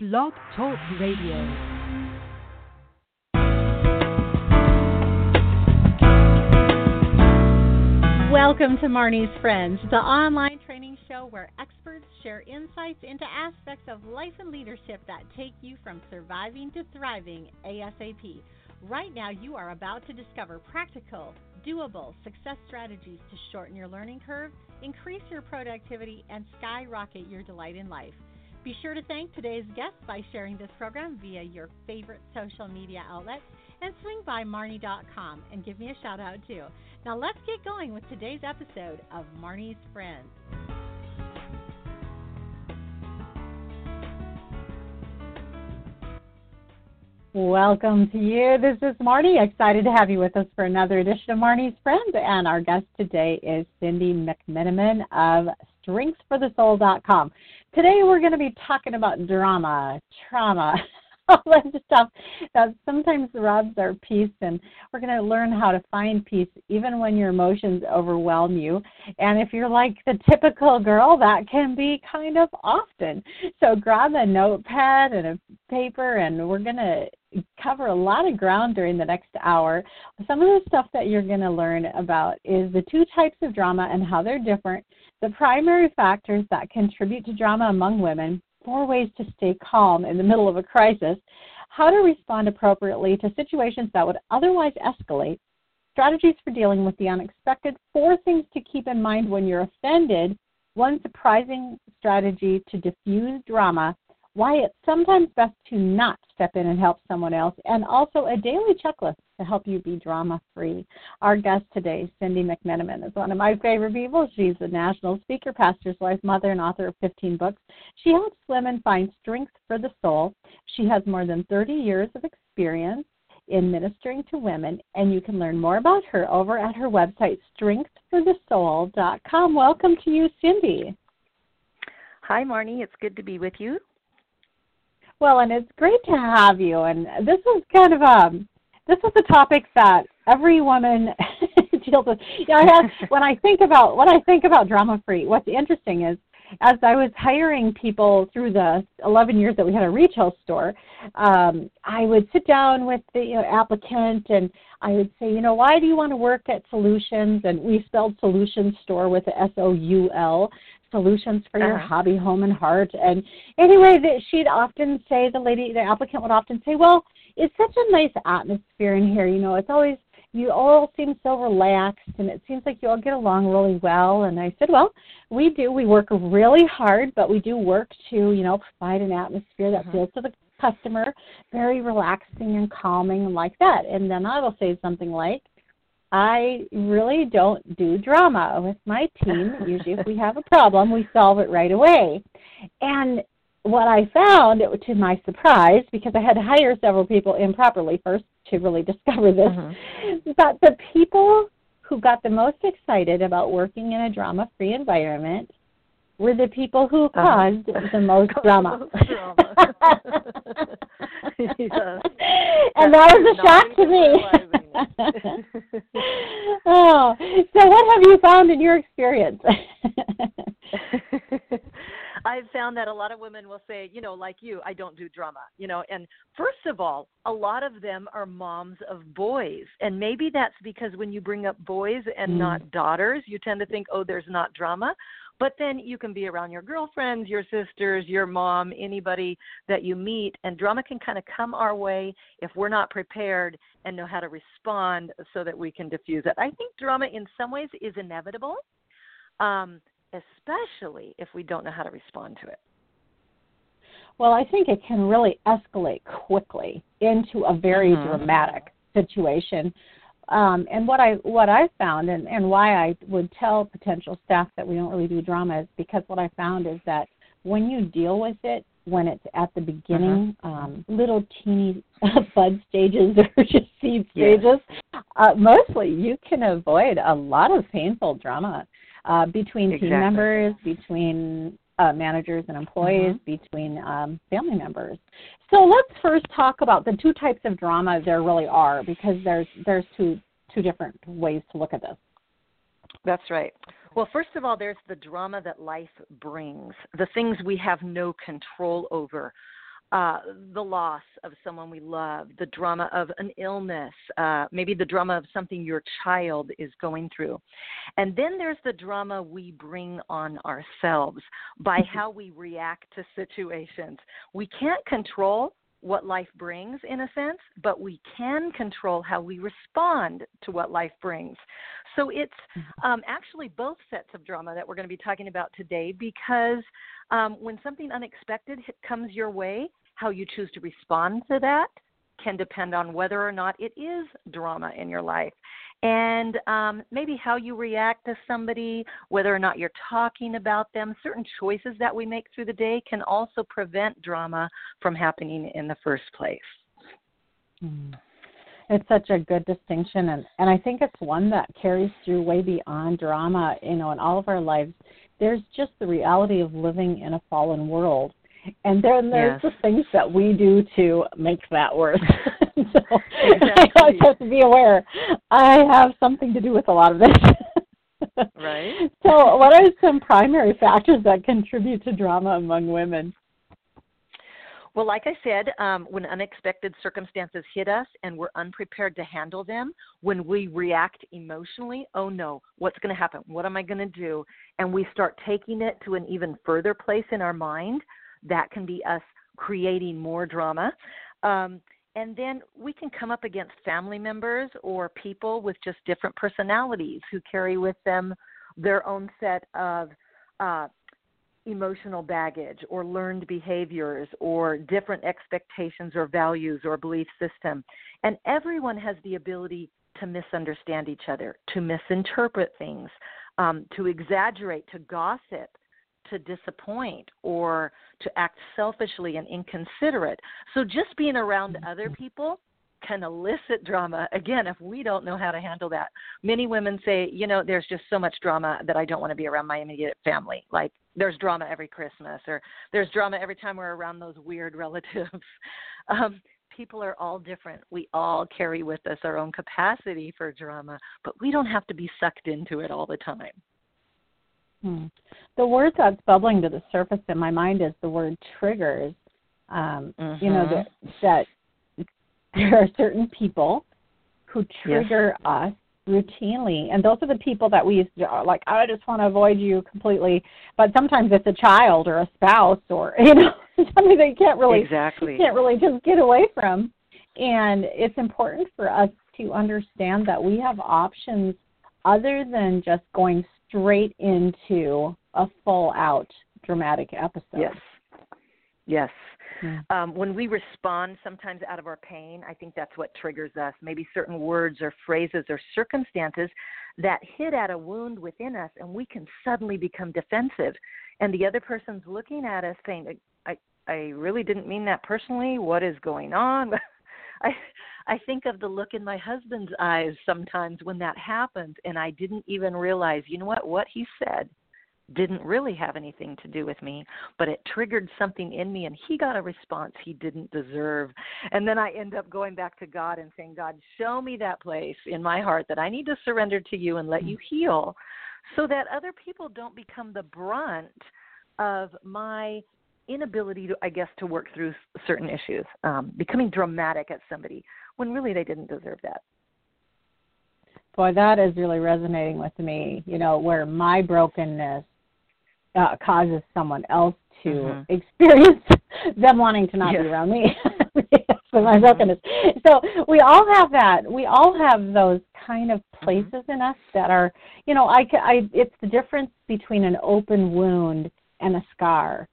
Blog Talk Radio. Welcome to Marnie's Friends, the online training show where experts share insights into aspects of life and leadership that take you from surviving to thriving ASAP. Right now, you are about to discover practical, doable success strategies to shorten your learning curve, increase your productivity, and skyrocket your delight in life. Be sure to thank today's guests by sharing this program via your favorite social media outlets and swing by Marnie.com and give me a shout out too. Now let's get going with today's episode of Marnie's Friends. Welcome to you. This is Marnie. Excited to have you with us for another edition of Marnie's Friends. And our guest today is Cindi McMenamin of StrengthsForTheSoul.com. Today we're going to be talking about drama, trauma, all that stuff. That sometimes robs our peace and we're going to learn how to find peace even when your emotions overwhelm you. And if you're like the typical girl that can be kind of often. So grab a notepad and a paper and we're going to cover a lot of ground during the next hour. Some of the stuff that you're going to learn about is the two types of drama and how they're different. The primary factors that contribute to drama among women four ways to stay calm in the middle of a crisis, how to respond appropriately to situations that would otherwise escalate, strategies for dealing with the unexpected, four things to keep in mind when you're offended, one surprising strategy to diffuse drama, why it's sometimes best to not step in and help someone else, and also a daily checklist to help you be drama free. Our guest today, Cindi McMenamin, is one of my favorite people. She's a national speaker, pastor's wife, mother, and author of 15 books. She helps women find strength for the soul. She has more than 30 years of experience in ministering to women, and you can learn more about her over at her website, strengthforthesoul.com. Welcome to you, Cindi. Hi, Marnie. It's good to be with you. Well, and it's great to have you. And this is kind of a um, this is a topic that every woman deals with. You know, I have, when I think about when I think about drama free, what's interesting is as I was hiring people through the 11 years that we had a retail store, um, I would sit down with the you know, applicant and I would say, you know, why do you want to work at Solutions? And we spelled Solutions Store with the S O U L solutions for your uh-huh. hobby, home, and heart. And anyway, that she'd often say, the lady, the applicant would often say, well, it's such a nice atmosphere in here. You know, it's always you all seem so relaxed and it seems like you all get along really well and i said well we do we work really hard but we do work to you know provide an atmosphere that mm-hmm. feels to the customer very relaxing and calming and like that and then i will say something like I really don't do drama with my team. Usually, if we have a problem, we solve it right away. And what I found, to my surprise, because I had to hire several people improperly first to really discover this, mm-hmm. that the people who got the most excited about working in a drama free environment were the people who uh-huh. caused uh, the most drama. yes. And that was a shock to me. oh, so what have you found in your experience? I've found that a lot of women will say, you know, like you, I don't do drama, you know, and first of all, a lot of them are moms of boys. And maybe that's because when you bring up boys and mm. not daughters, you tend to think, oh, there's not drama. But then you can be around your girlfriends, your sisters, your mom, anybody that you meet, and drama can kind of come our way if we're not prepared and know how to respond so that we can diffuse it. I think drama in some ways is inevitable, um, especially if we don't know how to respond to it. Well, I think it can really escalate quickly into a very mm-hmm. dramatic situation um, and what I what I found and, and why I would tell potential staff that we don't really do drama is because what I found is that when you deal with it when it's at the beginning, uh-huh. um, little teeny bud stages or just seed stages, yeah. uh, mostly you can avoid a lot of painful drama uh, between exactly. team members, between uh, managers and employees, mm-hmm. between um, family members. So let's first talk about the two types of drama there really are, because there's there's two two different ways to look at this. That's right. Well, first of all, there's the drama that life brings, the things we have no control over. Uh, the loss of someone we love, the drama of an illness, uh, maybe the drama of something your child is going through. And then there's the drama we bring on ourselves by mm-hmm. how we react to situations. We can't control what life brings in a sense, but we can control how we respond to what life brings. So it's mm-hmm. um, actually both sets of drama that we're going to be talking about today because um, when something unexpected comes your way, how you choose to respond to that can depend on whether or not it is drama in your life. And um, maybe how you react to somebody, whether or not you're talking about them, certain choices that we make through the day can also prevent drama from happening in the first place. Mm. It's such a good distinction, and, and I think it's one that carries through way beyond drama, you know, in all of our lives. There's just the reality of living in a fallen world and then there's yes. the things that we do to make that worse. so exactly. I have to be aware. I have something to do with a lot of this. right. So, what are some primary factors that contribute to drama among women? Well, like I said, um, when unexpected circumstances hit us and we're unprepared to handle them, when we react emotionally, oh no, what's going to happen? What am I going to do? And we start taking it to an even further place in our mind, that can be us creating more drama. Um, and then we can come up against family members or people with just different personalities who carry with them their own set of uh, emotional baggage or learned behaviors or different expectations or values or belief system. And everyone has the ability to misunderstand each other, to misinterpret things, um, to exaggerate, to gossip, to disappoint or to act selfishly and inconsiderate. So just being around mm-hmm. other people can elicit drama again if we don't know how to handle that. Many women say, you know, there's just so much drama that I don't want to be around my immediate family. Like there's drama every Christmas or there's drama every time we're around those weird relatives. um, people are all different. We all carry with us our own capacity for drama, but we don't have to be sucked into it all the time. Hmm. The word that's bubbling to the surface in my mind is the word triggers. Um, mm-hmm. You know that, that there are certain people who trigger yes. us routinely, and those are the people that we used to like. I just want to avoid you completely, but sometimes it's a child or a spouse or you know something that you can't really exactly can't really just get away from. And it's important for us to understand that we have options other than just going straight into a full out dramatic episode. Yes. Yes. Hmm. Um, when we respond sometimes out of our pain, I think that's what triggers us. Maybe certain words or phrases or circumstances that hit at a wound within us, and we can suddenly become defensive. And the other person's looking at us saying, I, I really didn't mean that personally. What is going on? I I think of the look in my husband's eyes sometimes when that happened and I didn't even realize, you know what, what he said didn't really have anything to do with me, but it triggered something in me and he got a response he didn't deserve. And then I end up going back to God and saying, God, show me that place in my heart that I need to surrender to you and let you mm-hmm. heal so that other people don't become the brunt of my inability to i guess to work through certain issues um, becoming dramatic at somebody when really they didn't deserve that boy that is really resonating with me you know where my brokenness uh, causes someone else to mm-hmm. experience them wanting to not yes. be around me for my mm-hmm. brokenness so we all have that we all have those kind of mm-hmm. places mm-hmm. in us that are you know i i it's the difference between an open wound and a scar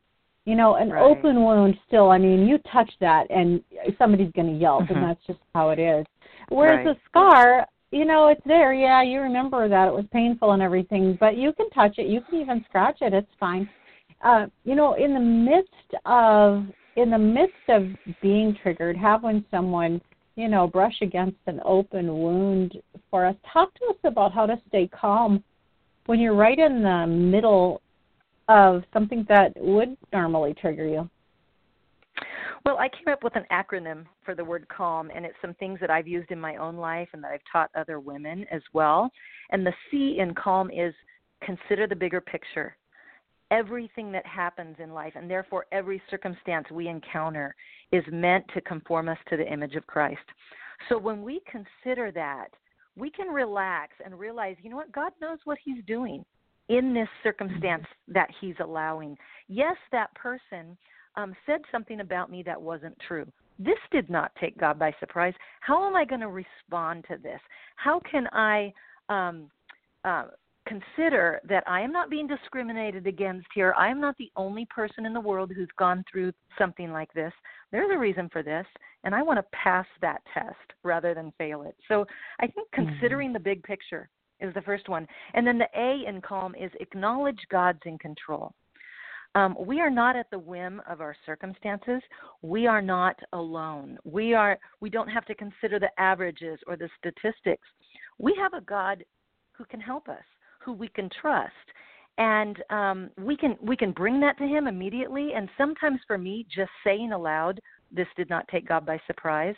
you know, an right. open wound still, I mean, you touch that and somebody's going to yelp, mm-hmm. and that's just how it is. Whereas right. a scar, you know, it's there. Yeah, you remember that it was painful and everything, but you can touch it. You can even scratch it. It's fine. Uh, you know, in the midst of in the midst of being triggered, having someone, you know, brush against an open wound for us, talk to us about how to stay calm when you're right in the middle of something that would normally trigger you? Well, I came up with an acronym for the word calm, and it's some things that I've used in my own life and that I've taught other women as well. And the C in calm is consider the bigger picture. everything that happens in life, and therefore every circumstance we encounter, is meant to conform us to the image of Christ. So when we consider that, we can relax and realize, you know what, God knows what He's doing in this circumstance that He's allowing. Yes, that person um, said something about me that wasn't true. This did not take God by surprise. How am I going to respond to this? How can I um, uh, consider that I am not being discriminated against here. I am not the only person in the world who's gone through something like this. There's a reason for this, and I want to pass that test rather than fail it. So I think mm-hmm. considering mm-hmm. the big picture is the first one. And then the A in calm is acknowledge God's in control. Um, we are not at the whim of our circumstances. We are not alone. We are. We don't have to consider the averages or the statistics. We have a God who can help us who we can trust and um, we can we can bring that to him immediately and sometimes for me just saying aloud this did not take god by surprise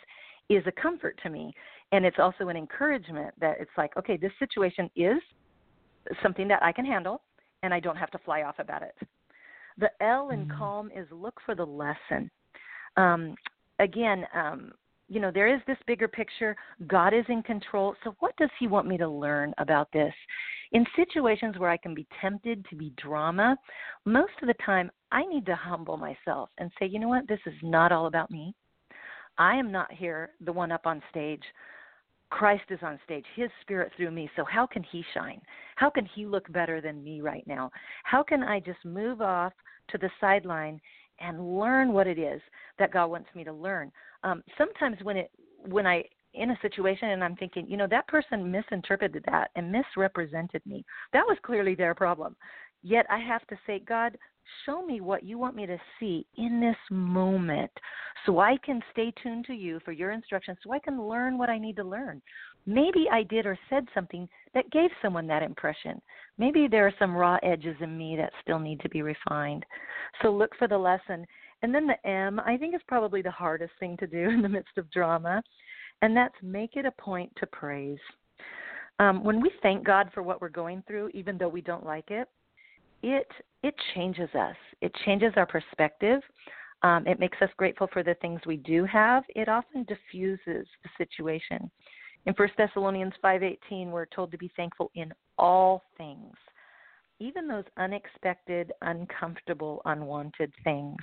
is a comfort to me and it's also an encouragement that it's like okay this situation is something that i can handle and i don't have to fly off about it the l in mm-hmm. calm is look for the lesson um, again um, you know, there is this bigger picture. God is in control. So, what does He want me to learn about this? In situations where I can be tempted to be drama, most of the time I need to humble myself and say, you know what, this is not all about me. I am not here, the one up on stage. Christ is on stage, His Spirit through me. So, how can He shine? How can He look better than me right now? How can I just move off to the sideline and learn what it is that God wants me to learn? um, sometimes when it when I in a situation and I'm thinking, you know, that person misinterpreted that and misrepresented me. That was clearly their problem. Yet I have to say, God, show me what you want me to see in this moment so I can stay tuned to you for your instructions so I can learn what I need to learn. Maybe I did or said something that gave someone that impression. Maybe there are some raw edges in me that still need to be refined. So look for the lesson and then the M, I think is probably the hardest thing to do in the midst of drama, and that's make it a point to praise. Um, when we thank God for what we're going through, even though we don't like it, it it changes us. It changes our perspective. Um, it makes us grateful for the things we do have. It often diffuses the situation. In 1 Thessalonians 5:18, we're told to be thankful in all things even those unexpected, uncomfortable, unwanted things.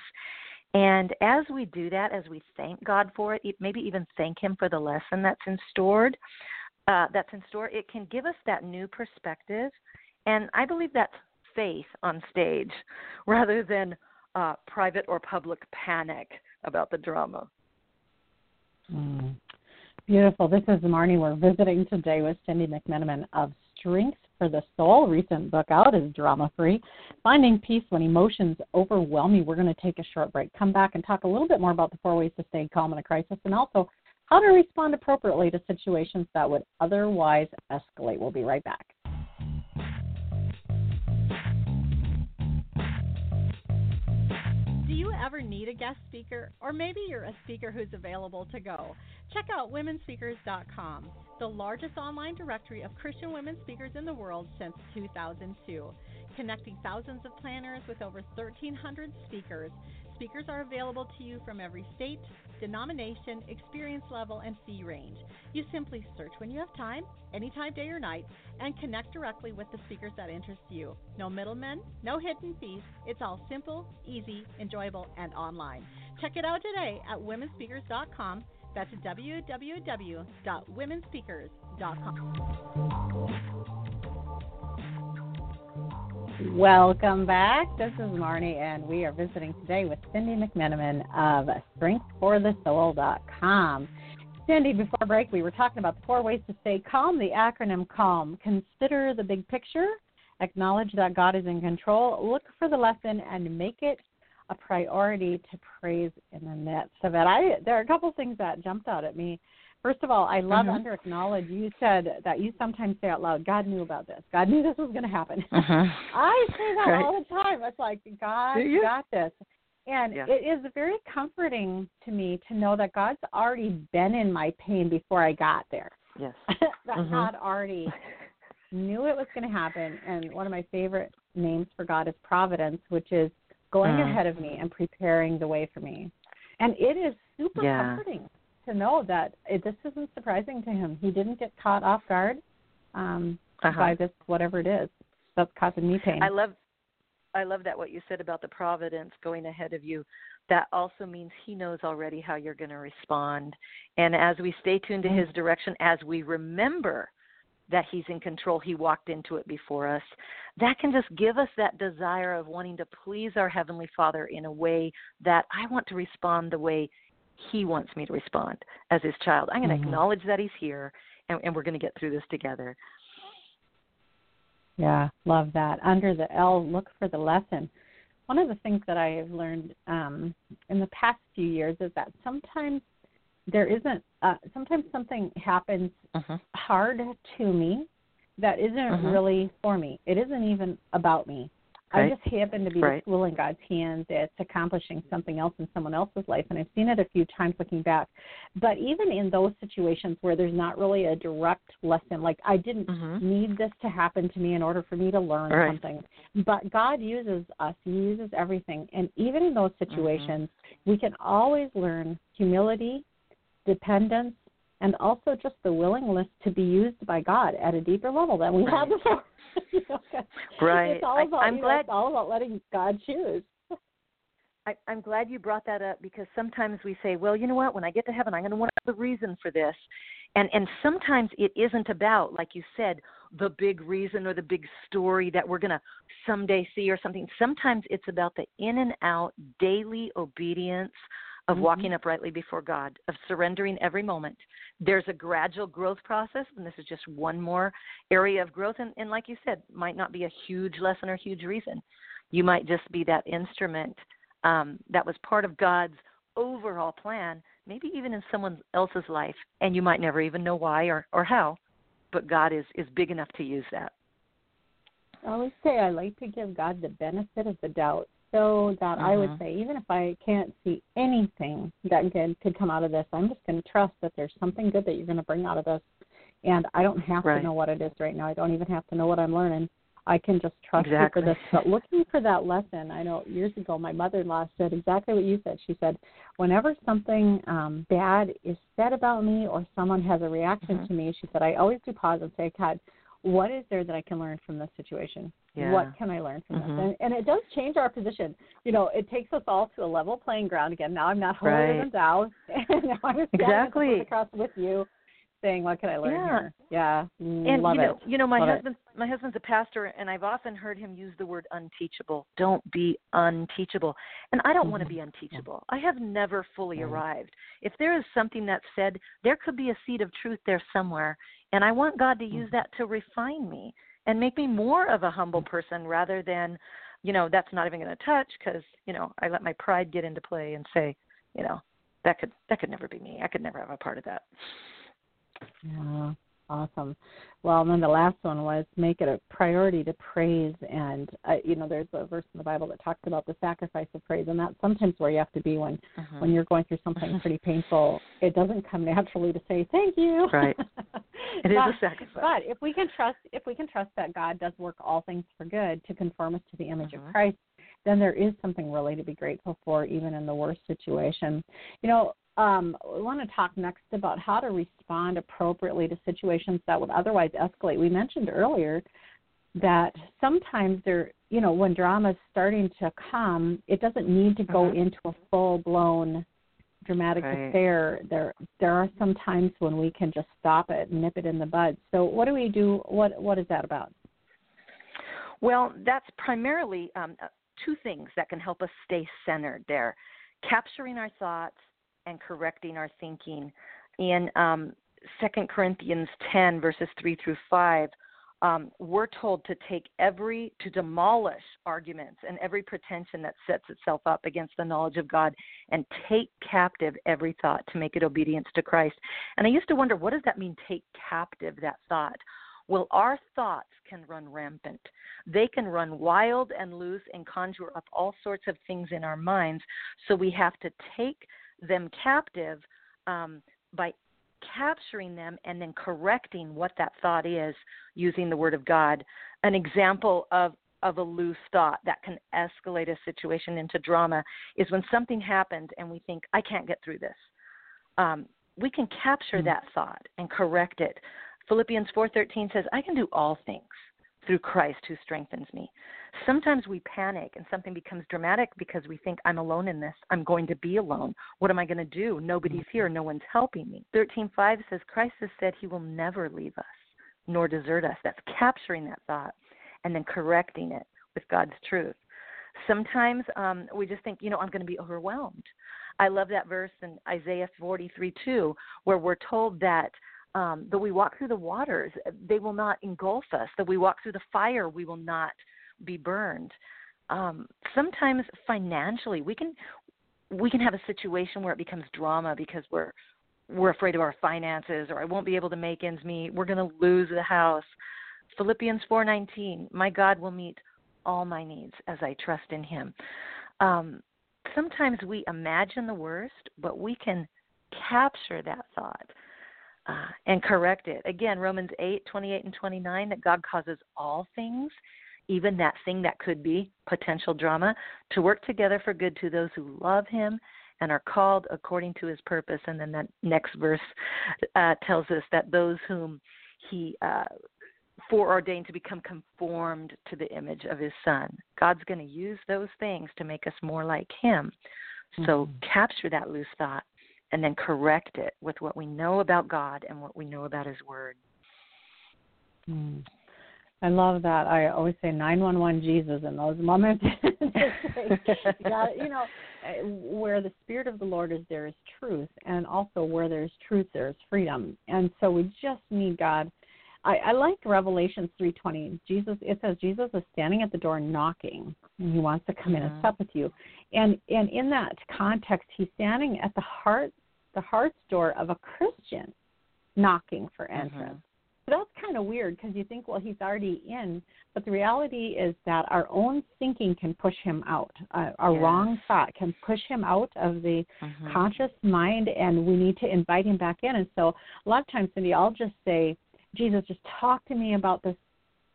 And as we do that, as we thank God for it, maybe even thank Him for the lesson that's in stored, uh, that's in store, it can give us that new perspective. And I believe that's faith on stage rather than uh, private or public panic about the drama. Mm. Beautiful. This is Marnie. We're visiting today with Cindi McMenamin of Strength for the Soul. Recent book out is Drama Free Finding Peace When Emotions Overwhelm You. We're going to take a short break, come back and talk a little bit more about the four ways to stay calm in a crisis and also how to respond appropriately to situations that would otherwise escalate. We'll be right back. Do you ever need a guest speaker? Or maybe you're a speaker who's available to go? Check out womenspeakers.com the largest online directory of Christian women speakers in the world since 2002, connecting thousands of planners with over 1,300 speakers. Speakers are available to you from every state, denomination, experience level, and fee range. You simply search when you have time, anytime, day or night, and connect directly with the speakers that interest you. No middlemen, no hidden fees. It's all simple, easy, enjoyable, and online. Check it out today at womenspeakers.com that's www.womenspeakers.com. Welcome back. This is Marnie, and we are visiting today with Cindi McMenamin of StrengthForTheSoul.com. Cindi, before break, we were talking about the four ways to stay calm, the acronym CALM. Consider the big picture, acknowledge that God is in control, look for the lesson, and make it a priority to praise in the midst of it. I there are a couple things that jumped out at me. First of all, I love mm-hmm. under acknowledge. You said that you sometimes say out loud, "God knew about this. God knew this was going to happen." Uh-huh. I say that right. all the time. It's like God got this, and yeah. it is very comforting to me to know that God's already been in my pain before I got there. Yes, that mm-hmm. God already knew it was going to happen. And one of my favorite names for God is providence, which is going Mm. ahead of me and preparing the way for me. And it is super Yeah. comforting to know that it, this isn't surprising to him. He didn't get caught off guard um, Uh-huh. by this, whatever it is that's causing me pain. I love I love that what you said about the providence going ahead of you. That also means he knows already how you're going to respond. And as we stay tuned to his direction, as we remember that he's in control, he walked into it before us, that can just give us that desire of wanting to please our Heavenly Father in a way that I want to respond the way he wants me to respond as his child. I'm going to Mhm. acknowledge that he's here, and, and we're going to get through this together. Yeah, love that. Under the L, look for the lesson. One of the things that I have learned um, in the past few years is that sometimes there isn't, uh, sometimes something happens Mm-hmm. hard to me that isn't Mhm. really for me. It isn't even about me. I just happen to be Right. the tool in God's hands. It's accomplishing something else in someone else's life, and I've seen it a few times looking back. But even in those situations where there's not really a direct lesson, like I didn't Mhm. need this to happen to me in order for me to learn Right. something, but God uses us. He uses everything, and even in those Mm-hmm. situations, we can always learn humility, dependence, and also just the willingness to be used by God at a deeper level than we had before. You know, Right. It's all I- about, I'm you know, glad- it's all about letting God choose. I, I'm glad you brought that up because sometimes we say, well, you know what? When I get to heaven, I'm going to want the reason for this, and and sometimes it isn't about, like you said, the big reason or the big story that we're going to someday see or something. Sometimes it's about the in and out daily obedience of Mhm. walking uprightly before God, of surrendering every moment. There's a gradual growth process, and this is just one more area of growth. And, and like you said, might not be a huge lesson or huge reason. You might just be that instrument um, that was part of God's overall plan, maybe even in someone else's life, and you might never even know why or, or how, but God is, is big enough to use that. I always say I like to give God the benefit of the doubt so that I would Mhm. say, even if I can't see anything that good could come out of this, I'm just going to trust that there's something good that you're going to bring out of this. And I don't have Right. to know what it is right now. I don't even have to know what I'm learning. I can just trust Exactly. you for this. But looking for that lesson, I know years ago my mother in law said exactly what you said. She said, whenever something um, bad is said about me or someone has a reaction Mhm. to me, she said, I always do pause and say, God, what is there that I can learn from this situation? Yeah. What can I learn from Mhm. this? And, and it does change our position. You know, it takes us all to a level playing ground again. Now I'm not holier Right. than thou, and now I'm Exactly. across with you, saying, "What can I learn Yeah. here?" Yeah, mm, and love you know, it. you know, my Love it. husband, my husband's a pastor, and I've often heard him use the word unteachable. Don't be unteachable, and I don't want to Mhm. be unteachable. I have never fully arrived. If there is something that's said, there could be a seed of truth there somewhere, and I want God to use Mhm. that to refine me and make me more of a humble person rather than, you know, that's not even going to touch because you know I let my pride get into play and say, you know, that could that could never be me. I could never have a part of that. Yeah, awesome. Well, and then the last one was make it a priority to praise. And, uh, you know, there's a verse in the Bible that talks about the sacrifice of praise. And that's sometimes where you have to be when, Mhm. when you're going through something pretty painful. It doesn't come naturally to say, thank you. Right. It is but, a sacrifice. But if we can trust, if we can trust that God does work all things for good to conform us to the image Mhm. of Christ, then there is something really to be grateful for, even in the worst situation. You know, um, we want to talk next about how to respond appropriately to situations that would otherwise escalate. We mentioned earlier that sometimes there, you know, when drama is starting to come, it doesn't need to go Mhm. into a full blown dramatic Right. affair. There, there are some times when we can just stop it and nip it in the bud. So, what do we do? What, what is that about? Well, that's primarily um, uh, two things that can help us stay centered there capturing our thoughts and correcting our thinking. In um, 2 Corinthians 10, verses 3 through 5, um, we're told to take every, to demolish arguments and every pretension that sets itself up against the knowledge of God and take captive every thought to make it obedience to Christ. And I used to wonder, what does that mean, take captive that thought? Well, our thoughts can run rampant. They can run wild and loose and conjure up all sorts of things in our minds. So we have to take them captive um, by capturing them and then correcting what that thought is using the Word of God. An example of of a loose thought that can escalate a situation into drama is when something happens and we think, I can't get through this. Um, we can capture mm-hmm. that thought and correct it. Philippians 4:13 says, "I can do all things through Christ who strengthens me." Sometimes we panic and something becomes dramatic because we think I'm alone in this. I'm going to be alone. What am I going to do? Nobody's here. No one's helping me. 13:5 says Christ has said he will never leave us nor desert us. That's capturing that thought and then correcting it with God's truth. Sometimes um, we just think, you know, I'm going to be overwhelmed. I love that verse in Isaiah 43 2, where we're told that um, though we walk through the waters, they will not engulf us. Though we walk through the fire, we will not be burned. Um, sometimes financially, we can we can have a situation where it becomes drama because we're we're afraid of our finances or I won't be able to make ends meet. We're going to lose the house. Philippians 4:19, my God will meet all my needs as I trust in him. Um, sometimes we imagine the worst, but we can capture that thought uh, and correct it. Again, Romans 8, 28 and 29, that God causes all things, even that thing that could be potential drama, to work together for good to those who love Him and are called according to His purpose. And then that next verse uh, tells us that those whom He uh, foreordained to become conformed to the image of His Son. God's going to use those things to make us more like Him. So mm-hmm. capture that loose thought and then correct it with what we know about God and what we know about His Word. Mm. I love that. I always say 911 Jesus in those moments. you know, eh, where the Spirit of the Lord is, there is truth. And also where there's truth, there's freedom. And so we just need God. I, I like Revelations 3.20. Jesus, it says Jesus is standing at the door knocking. And he wants to come in and sup with you. And, and in that context, he's standing at the heart the heart's door of a Christian knocking for mm-hmm. entrance. Mm-hmm. That's kind of weird because you think, well, he's already in, but the reality is that our own thinking can push him out. Uh, our yes. wrong thought can push him out of the mm-hmm. conscious mind, and we need to invite him back in. And so, a lot of times, Cindi, I'll just say, Jesus, just talk to me about this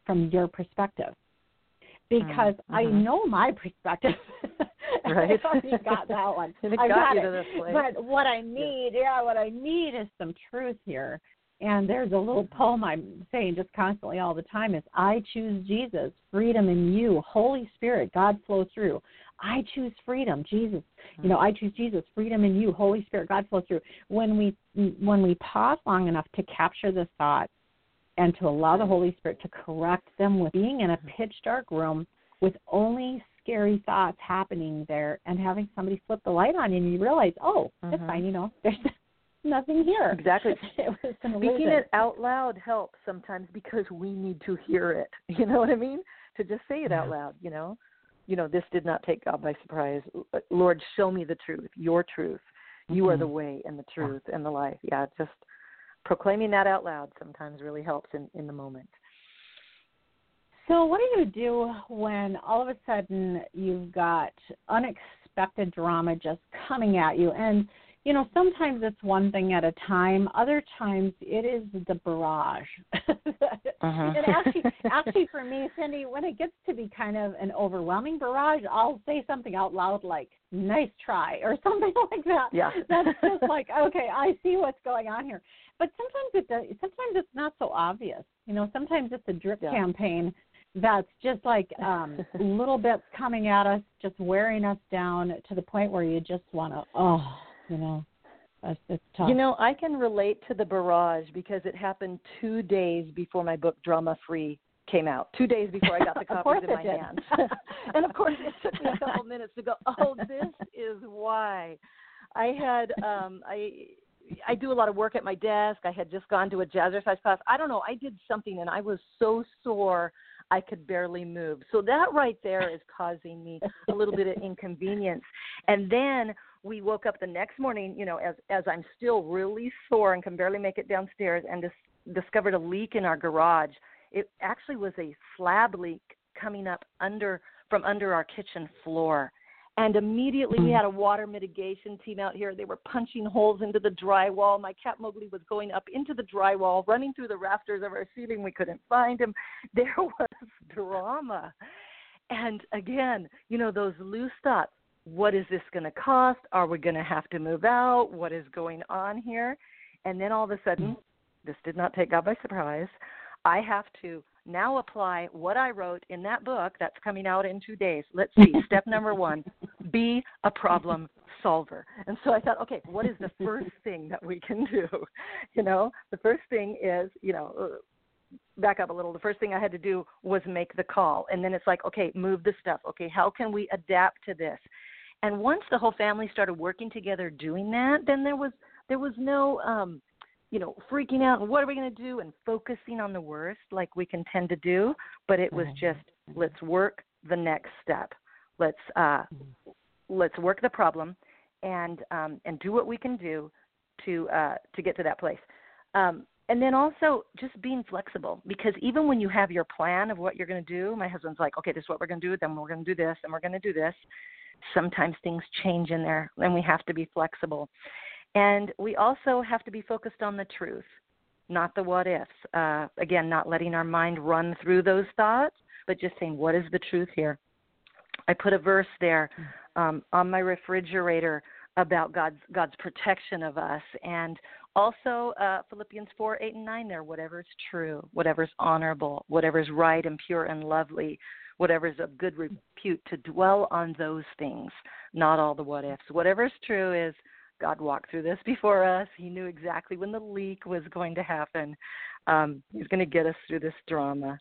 from your perspective because mm-hmm. I know my perspective. Right. I already got that one. I got, got it. to this place. But what I need, yeah. yeah, what I need is some truth here. And there's a little poem I'm saying just constantly all the time is I choose Jesus, freedom in you, Holy Spirit, God flow through. I choose freedom, Jesus. You know, I choose Jesus, freedom in you, Holy Spirit, God flow through. When we when we pause long enough to capture the thought and to allow the Holy Spirit to correct them with being in a pitch dark room with only scary thoughts happening there and having somebody flip the light on you and you realize, oh, mm-hmm. it's fine, you know, there's nothing here. Exactly. Speaking it out loud helps sometimes because we need to hear it. You know what I mean? To just say it out loud, you know. You know, this did not take God by surprise. Lord, show me the truth, your truth. You mm-hmm. are the way and the truth and the life. Yeah, just proclaiming that out loud sometimes really helps in, in the moment. So, what do you do when all of a sudden you've got unexpected drama just coming at you? And, you know, sometimes it's one thing at a time, other times it is the barrage. uh-huh. and actually, actually, for me, Cindi, when it gets to be kind of an overwhelming barrage, I'll say something out loud like, nice try, or something like that. Yeah. That's just like, okay, I see what's going on here. But sometimes it does, sometimes it's not so obvious. You know, sometimes it's a drip yeah. campaign that's just like um little bits coming at us, just wearing us down to the point where you just want to, oh, you know, it's, it's tough. You know, I can relate to the barrage because it happened two days before my book Drama Free came out. Two days before I got the copies in my did. hands, and of course it took me a couple minutes to go. Oh, this is why. I had um I I do a lot of work at my desk. I had just gone to a jazzercise class. I don't know. I did something and I was so sore I could barely move. So that right there is causing me a little bit of inconvenience. And then we woke up the next morning, you know, as as I'm still really sore and can barely make it downstairs, and dis- discovered a leak in our garage. It actually was a slab leak coming up under from under our kitchen floor. And immediately we hmm. had a water mitigation team out here. They were punching holes into the drywall. My cat Mowgli was going up into the drywall, running through the rafters of our ceiling. We couldn't find him. There was drama. And again, you know, those loose thoughts. What is this going to cost? Are we going to have to move out? What is going on here? And then all of a sudden, this did not take God by surprise. I have to now apply what I wrote in that book that's coming out in two days. Let's see. Step number one be a problem solver. And so I thought, okay, what is the first thing that we can do? You know, the first thing is, you know, uh, back up a little. The first thing I had to do was make the call. And then it's like, okay, move the stuff. Okay, how can we adapt to this? And once the whole family started working together doing that, then there was there was no um you know, freaking out and what are we going to do and focusing on the worst like we can tend to do, but it was just let's work the next step. Let's uh, let's work the problem and um, and do what we can do to uh, to get to that place. Um, and then also just being flexible because even when you have your plan of what you're going to do, my husband's like, okay, this is what we're going to do, then we're going to do this, and we're going to do this. Sometimes things change in there, and we have to be flexible. And we also have to be focused on the truth, not the what ifs. Uh, again, not letting our mind run through those thoughts, but just saying, what is the truth here? I put a verse there um, on my refrigerator about God's God's protection of us, and also uh, Philippians four eight and nine. There, whatever is true, whatever is honorable, whatever is right and pure and lovely, whatever is of good repute, to dwell on those things, not all the what ifs. Whatever is true is God walked through this before us. He knew exactly when the leak was going to happen. Um, he's going to get us through this drama.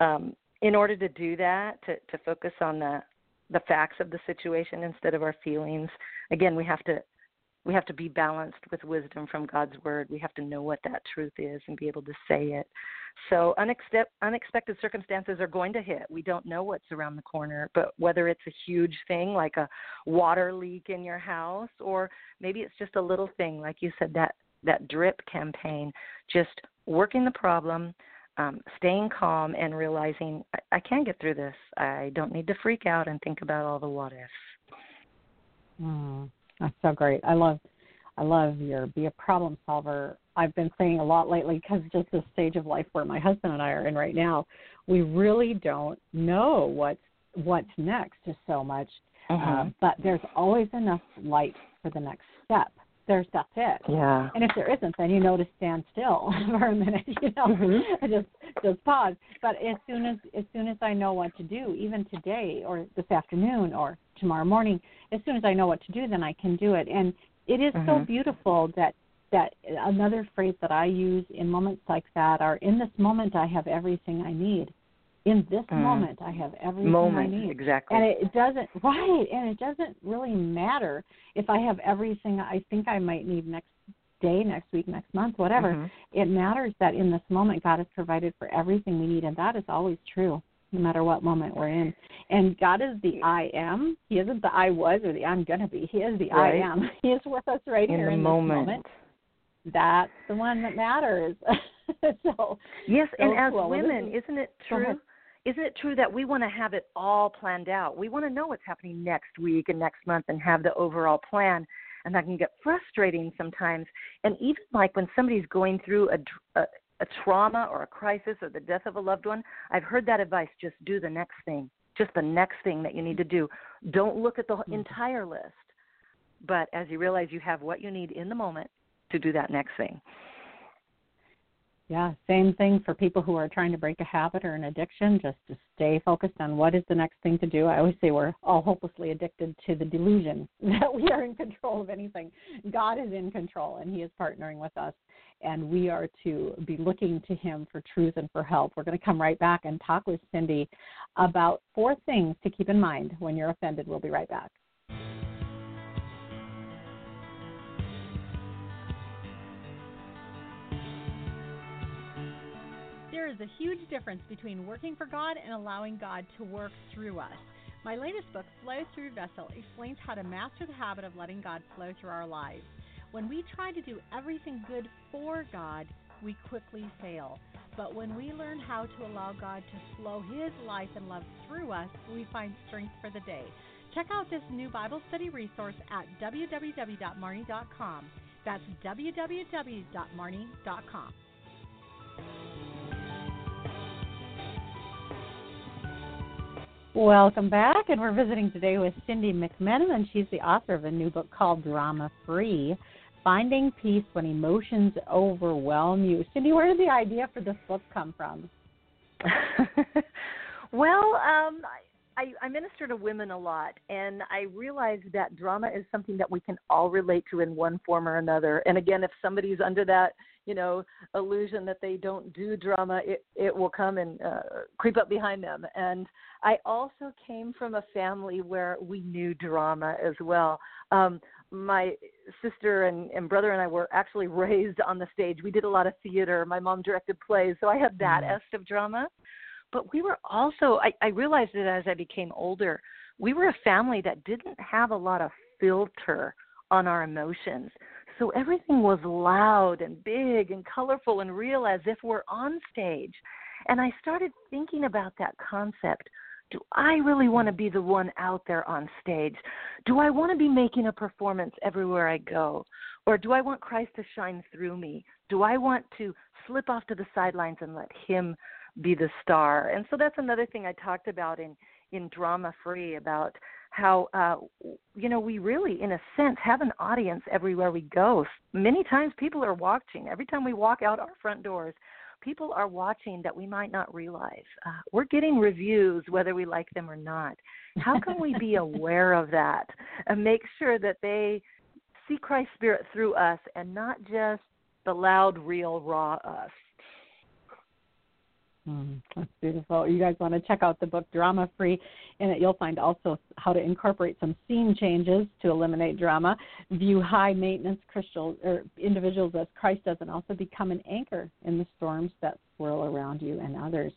Um, in order to do that, to, to focus on the the facts of the situation instead of our feelings, again, we have to we have to be balanced with wisdom from God's word. We have to know what that truth is and be able to say it. So unexpected unexpected circumstances are going to hit. We don't know what's around the corner, but whether it's a huge thing like a water leak in your house or maybe it's just a little thing like you said that that drip campaign, just working the problem, um, staying calm and realizing I, I can get through this. I don't need to freak out and think about all the what ifs. Mm. That's so great. I love, I love your be a problem solver. I've been saying a lot lately because just the stage of life where my husband and I are in right now, we really don't know what's what's next to so much. Mm-hmm. Uh, but there's always enough light for the next step. There's that's it. Yeah. And if there isn't, then you know to stand still for a minute. You know, mm-hmm. just just pause. But as soon as as soon as I know what to do, even today or this afternoon or tomorrow morning, as soon as I know what to do, then I can do it. And it is mm-hmm. so beautiful that that another phrase that I use in moments like that are in this moment I have everything I need. In this mm. moment I have everything moment, I need. Exactly. And it doesn't right, and it doesn't really matter if I have everything I think I might need next day, next week, next month, whatever. Mm-hmm. It matters that in this moment God has provided for everything we need and that is always true no matter what moment we're in. And God is the I am. He isn't the I was or the I'm gonna be. He is the right. I am. He is with us right in here in moment. this moment. That's the one that matters. so Yes, so and as cool. women, is, isn't it true? Isn't it true that we want to have it all planned out? We want to know what's happening next week and next month and have the overall plan. And that can get frustrating sometimes. And even like when somebody's going through a, a a trauma or a crisis or the death of a loved one, I've heard that advice just do the next thing, just the next thing that you need to do. Don't look at the mm-hmm. entire list. But as you realize you have what you need in the moment to do that next thing. Yeah, same thing for people who are trying to break a habit or an addiction, just to stay focused on what is the next thing to do. I always say we're all hopelessly addicted to the delusion that we are in control of anything. God is in control and He is partnering with us, and we are to be looking to Him for truth and for help. We're going to come right back and talk with Cindi about four things to keep in mind when you're offended. We'll be right back. There is a huge difference between working for God and allowing God to work through us. My latest book, Flow Through Vessel, explains how to master the habit of letting God flow through our lives. When we try to do everything good for God, we quickly fail. But when we learn how to allow God to flow His life and love through us, we find strength for the day. Check out this new Bible study resource at www.marnie.com. That's www.marnie.com. Welcome back, and we're visiting today with Cindi McMenamin. She's the author of a new book called Drama Free Finding Peace When Emotions Overwhelm You. Cindi, where did the idea for this book come from? well, um, I, I minister to women a lot, and I realize that drama is something that we can all relate to in one form or another. And again, if somebody's under that, you know, illusion that they don't do drama, it it will come and uh, creep up behind them. And I also came from a family where we knew drama as well. Um, my sister and, and brother and I were actually raised on the stage. We did a lot of theater. My mom directed plays, so I had that mm-hmm. est of drama but we were also I, I realized it as I became older. We were a family that didn't have a lot of filter on our emotions. So everything was loud and big and colorful and real as if we're on stage. And I started thinking about that concept. Do I really want to be the one out there on stage? Do I want to be making a performance everywhere I go? Or do I want Christ to shine through me? Do I want to slip off to the sidelines and let Him be the star. And so that's another thing I talked about in in drama free about how uh you know we really in a sense have an audience everywhere we go many times people are watching every time we walk out our front doors people are watching that we might not realize. Uh, we're getting reviews whether we like them or not. How can we be aware of that and make sure that they see christ's spirit through us and not just the loud real raw us Mm, that's beautiful. You guys want to check out the book Drama Free, In it, you'll find also how to incorporate some scene changes to eliminate drama, view high maintenance or individuals as Christ does, and also become an anchor in the storms that swirl around you and others.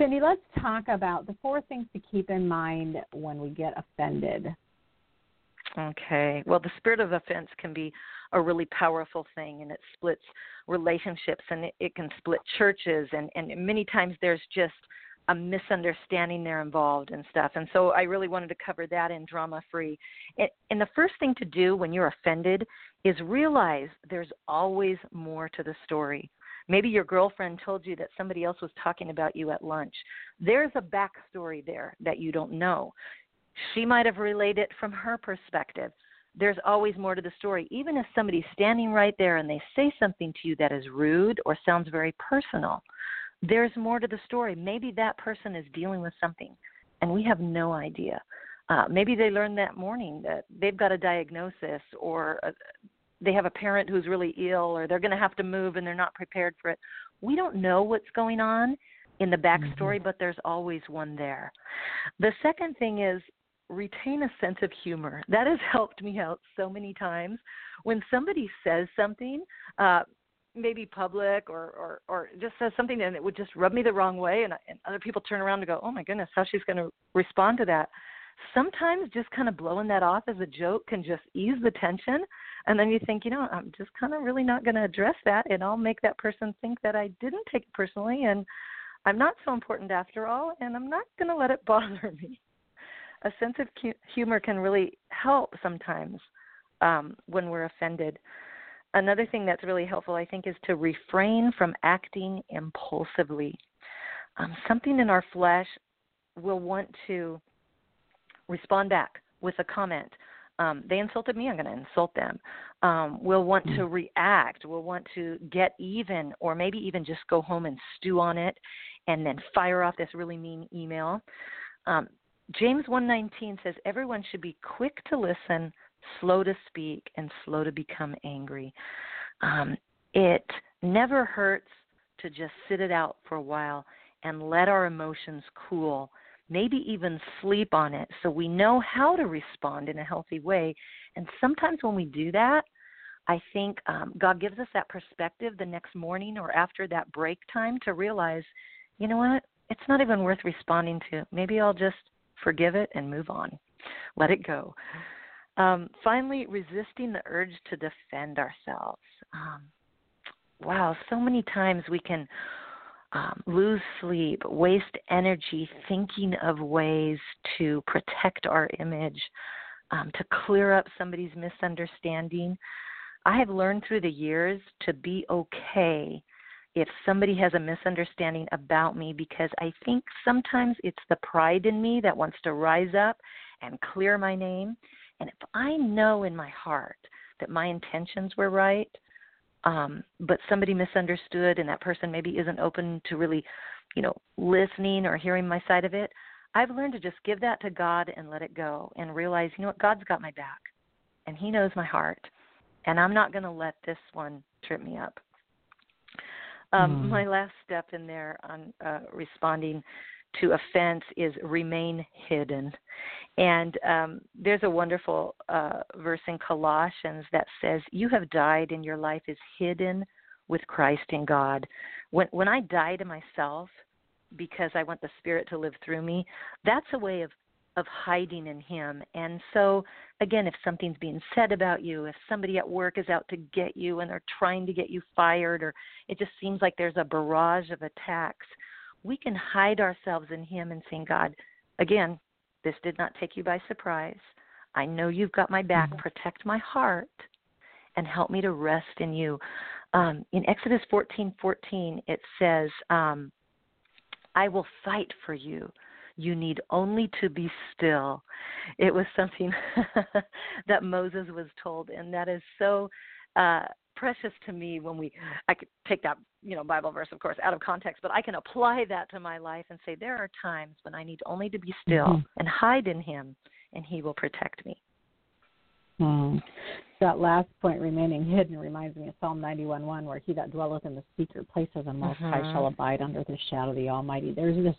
Cindi, let's talk about the four things to keep in mind when we get offended. Okay. Well, the spirit of offense can be a really powerful thing and it splits relationships and it, it can split churches and, and many times there's just a misunderstanding there involved and stuff. And so I really wanted to cover that in drama free. And the first thing to do when you're offended is realize there's always more to the story. Maybe your girlfriend told you that somebody else was talking about you at lunch. There's a backstory there that you don't know. She might have relayed it from her perspective there's always more to the story. Even if somebody's standing right there and they say something to you that is rude or sounds very personal, there's more to the story. Maybe that person is dealing with something and we have no idea. Uh, maybe they learned that morning that they've got a diagnosis or a, they have a parent who's really ill or they're going to have to move and they're not prepared for it. We don't know what's going on in the backstory, mm-hmm. but there's always one there. The second thing is retain a sense of humor. That has helped me out so many times. When somebody says something, uh, maybe public or, or or just says something and it would just rub me the wrong way, and, and other people turn around and go, "Oh my goodness, how she's going to respond to that." Sometimes just kind of blowing that off as a joke can just ease the tension, and then you think, you know, I'm just kind of really not going to address that, and I'll make that person think that I didn't take it personally, and I'm not so important after all, and I'm not going to let it bother me a sense of humor can really help sometimes um, when we're offended. Another thing that's really helpful, I think, is to refrain from acting impulsively. Um, something in our flesh will want to respond back with a comment. Um, they insulted me, I'm going to insult them. Um, we'll want to mm. react. We'll want to get even, or maybe even just go home and stew on it and then fire off this really mean email. Um, James 119 says everyone should be quick to listen, slow to speak, and slow to become angry. Um, it never hurts to just sit it out for a while and let our emotions cool, maybe even sleep on it so we know how to respond in a healthy way. And sometimes when we do that, I think um, God gives us that perspective the next morning or after that break time to realize, you know what? It's not even worth responding to. Maybe I'll just forgive it, and move on. Let it go. Um, finally, resisting the urge to defend ourselves. Um, wow, so many times we can um, lose sleep, waste energy thinking of ways to protect our image, um, to clear up somebody's misunderstanding. I have learned through the years to be okay if somebody has a misunderstanding about me because I think sometimes it's the pride in me that wants to rise up and clear my name. And if I know in my heart that my intentions were right, um, but somebody misunderstood and that person maybe isn't open to really, you know, listening or hearing my side of it, I've learned to just give that to God and let it go and realize, you know what, God's got my back and He knows my heart. And I'm not going to let this one trip me up. Um, mm. My last step in there on uh, responding to offense is remain hidden. And um, there's a wonderful uh, verse in Colossians that says, "You have died, and your life is hidden with Christ in God." When when I die to myself because I want the Spirit to live through me, that's a way of of hiding in him. And so, again, if something's being said about you, if somebody at work is out to get you and they're trying to get you fired, or it just seems like there's a barrage of attacks, we can hide ourselves in him and saying, God, again, this did not take you by surprise. I know you've got my back. Mm-hmm. Protect my heart and help me to rest in you. Um, in Exodus 14:14, it says, um, "I will fight for you you need only to be still. It was something that Moses was told, and that is so uh, precious to me when we I could take that you know Bible verse of course out of context, but I can apply that to my life and say there are times when I need only to be still mm-hmm. and hide in Him, and He will protect me. Mm. That last point, remaining hidden, reminds me of Psalm 91:1, where he that dwelleth in the secret place of the Most High shall mm-hmm. abide under the shadow of the Almighty. There's this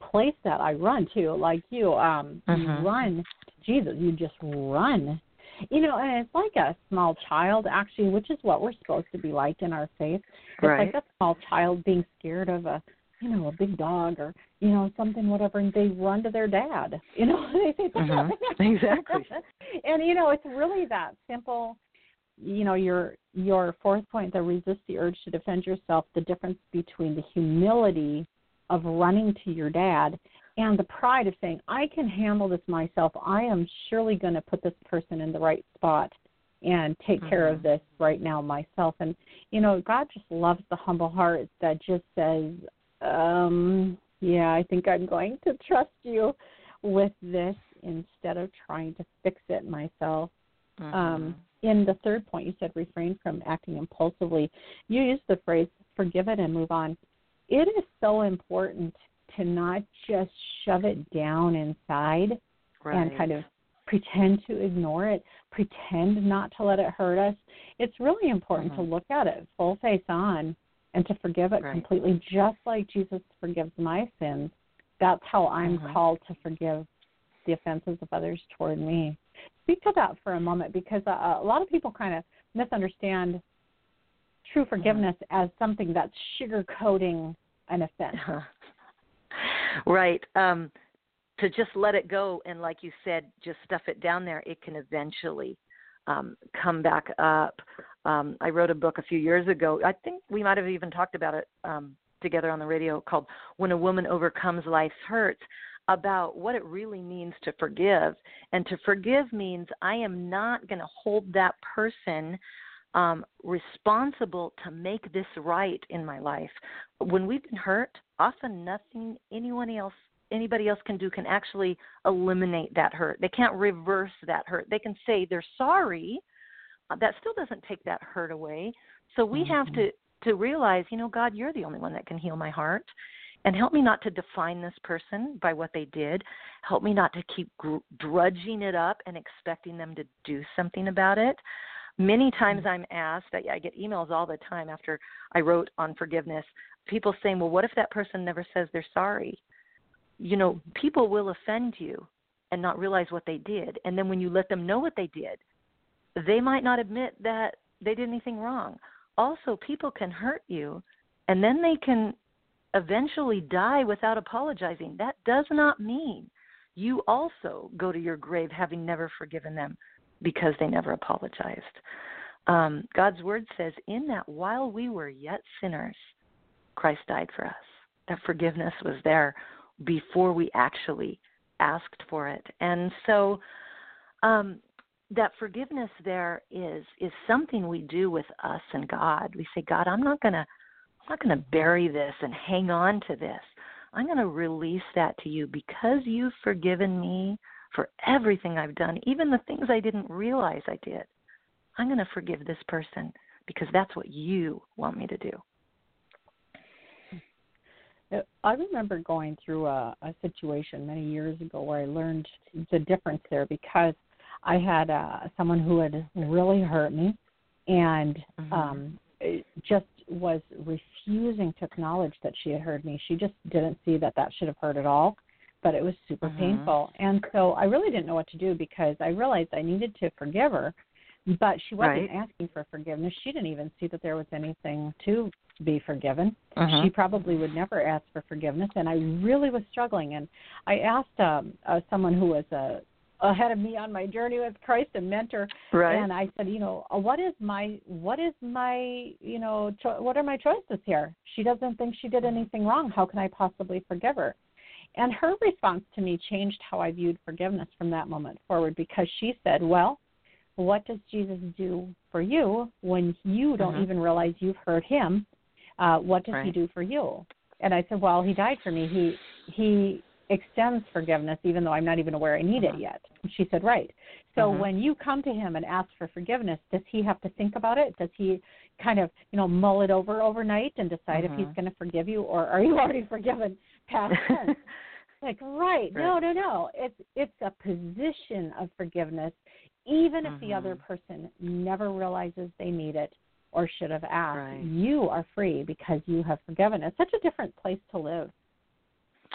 place that I run to, like you. Um, mm-hmm. run to Jesus. You just run. You know, and it's like a small child, actually, which is what we're supposed to be like in our faith. It's right. like a small child being scared of a, you know, a big dog or you know something, whatever, and they run to their dad. You know, they say, mm-hmm. exactly. and you know, it's really that simple you know your your fourth point the resist the urge to defend yourself the difference between the humility of running to your dad and the pride of saying, I can handle this myself. I am surely going to put this person in the right spot and take mm-hmm. care of mm-hmm. this right now myself. And, you know, God just loves the humble heart that just says, um, yeah, I think I'm going to trust you with this instead of trying to fix it myself. Mm-hmm. Um, in the third point, you said refrain from acting impulsively. You used the phrase forgive it and move on it is so important to not just shove it down inside right. and kind of pretend to ignore it, pretend not to let it hurt us. It's really important mm-hmm. to look at it full face on and to forgive it right. completely, just like Jesus forgives my sins. That's how I'm mm-hmm. called to forgive the offenses of others toward me. Speak to that for a moment because uh, a lot of people kind of misunderstand true forgiveness as something that's sugarcoating an offense. right. Um, to just let it go and, like you said, just stuff it down there, it can eventually um, come back up. Um, I wrote a book a few years ago. I think we might have even talked about it um, together on the radio called When a Woman Overcomes Life's Hurts about what it really means to forgive. And to forgive means I am not going to hold that person um, responsible to make this right in my life. When we've been hurt, often nothing anyone else anybody else can do can actually eliminate that hurt. They can't reverse that hurt. They can say they're sorry. Uh, that still doesn't take that hurt away. So we mm-hmm. have to to realize, you know, God, you're the only one that can heal my heart. And help me not to define this person by what they did. Help me not to keep gr- drudging it up and expecting them to do something about it. Many mm-hmm. times I'm asked, I, I get emails all the time after I wrote on forgiveness, people saying, well, what if that person never says they're sorry? You know, people will offend you and not realize what they did. And then when you let them know what they did, they might not admit that they did anything wrong. Also, people can hurt you and then they can eventually die without apologizing. That does not mean you also go to your grave having never forgiven them because they never apologized. Um, God's word says, in that while we were yet sinners, Christ died for us. That forgiveness was there before we actually asked for it. And so um, that forgiveness there is is something we do with us and God. We say, God, I'm not gonna I'm not to bury this and hang on to this. I'm to release that to you because you've forgiven me for everything I've done, even the things I didn't realize I did. I'm going to forgive this person because that's what you want me to do. I remember going through a, a situation many years ago where I learned the difference there because I had uh, someone who had really hurt me and mm-hmm. um, just was refusing to acknowledge that she had hurt me. She just didn't see that that should have hurt at all, but it was super mm-hmm. painful. And so I really didn't know what to do because I realized I needed to forgive her, but she wasn't right. asking for forgiveness. She didn't even see that there was anything to be forgiven. Uh-huh. She probably would never ask for forgiveness, and I really was struggling. And I asked um, uh, someone who was a ahead of me on my journey with Christ, a mentor, right. and I said, you know, uh, what is my what is my you know cho- what are my choices here? She doesn't think she did anything wrong. How can I possibly forgive her? And her response to me changed how I viewed forgiveness from that moment forward because she said, well, what does Jesus do for you when you don't uh-huh. even realize you've hurt him? Uh, what does right. he do for you? And I said, well, he died for me. He he extends forgiveness even though I'm not even aware I need uh-huh. it yet. And she said, right. So uh-huh. when you come to him and ask for forgiveness, does he have to think about it? Does he kind of, you know, mull it over overnight and decide if he's uh-huh. going to forgive you or are you already forgiven past tense? like, right. right. No, no, no. It's it's a position of forgiveness even if the other uh-huh. person never realizes they need it or should have asked. Right. You are free because you have forgiven. It's such a different place to live.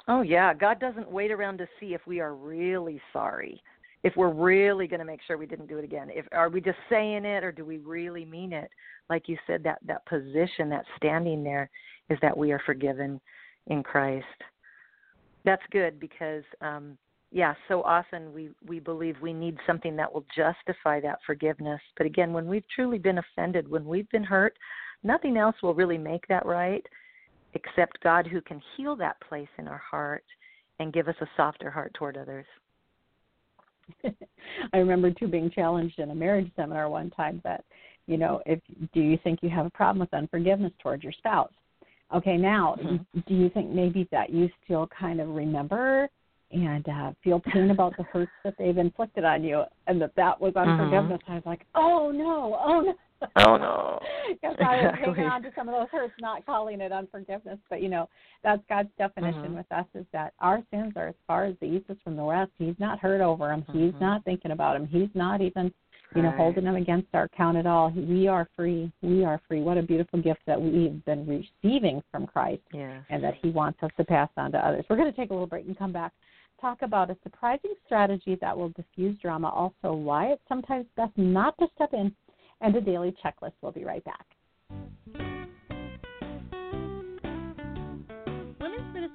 Oh yeah, God doesn't wait around to see if we are really sorry. If we're really going to make sure we didn't do it again. If are we just saying it or do we really mean it? Like you said that that position, that standing there is that we are forgiven in Christ. That's good because um yeah, so often we we believe we need something that will justify that forgiveness. But again, when we've truly been offended, when we've been hurt, nothing else will really make that right except God who can heal that place in our heart and give us a softer heart toward others. I remember too being challenged in a marriage seminar one time that, you know, if do you think you have a problem with unforgiveness towards your spouse? Okay, now mm-hmm. do you think maybe that you still kind of remember and uh, feel pain about the hurts that they've inflicted on you, and that that was mm-hmm. unforgiveness? Mm-hmm. I was like, oh no, oh no, oh no. Because I was hanging on to some of those hurts, not calling it unforgiveness. But you know, that's God's definition mm-hmm. with us is that our sins are as far as the east is from the west. He's not hurt over them. Mm-hmm. He's not thinking about them. He's not even, you know, right. holding them against our count at all. We are free. We are free. What a beautiful gift that we've been receiving from Christ, yes. and that He wants us to pass on to others. We're going to take a little break and come back talk about a surprising strategy that will diffuse drama, also why it's sometimes best not to step in and a daily checklist. We'll be right back.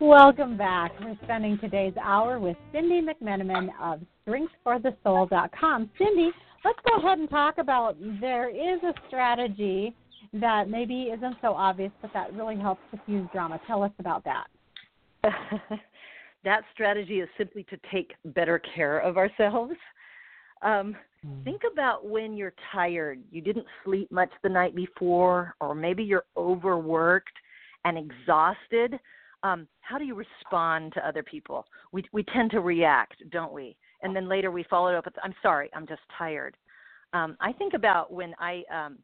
Welcome back. We're spending today's hour with Cindi McMenamin of StrengthsForTheSoul.com. Cindi, let's go ahead and talk about there is a strategy that maybe isn't so obvious, but that really helps diffuse drama. Tell us about that. that strategy is simply to take better care of ourselves. Um, mm. Think about when you're tired, you didn't sleep much the night before, or maybe you're overworked and exhausted um, how do you respond to other people? We we tend to react, don't we? And then later we follow it up with, "I'm sorry, I'm just tired." Um, I think about when I um,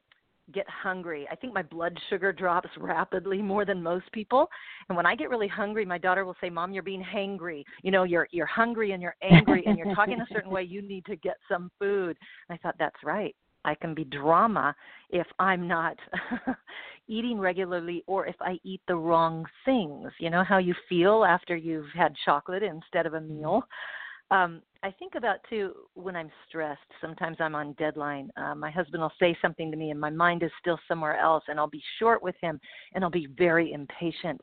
get hungry. I think my blood sugar drops rapidly more than most people. And when I get really hungry, my daughter will say, "Mom, you're being hangry. You know, you're you're hungry and you're angry and you're talking a certain way. You need to get some food." And I thought that's right. I can be drama if I'm not eating regularly or if I eat the wrong things. You know how you feel after you've had chocolate instead of a meal. Um, I think about too when I'm stressed. Sometimes I'm on deadline. Uh, my husband will say something to me, and my mind is still somewhere else, and I'll be short with him, and I'll be very impatient.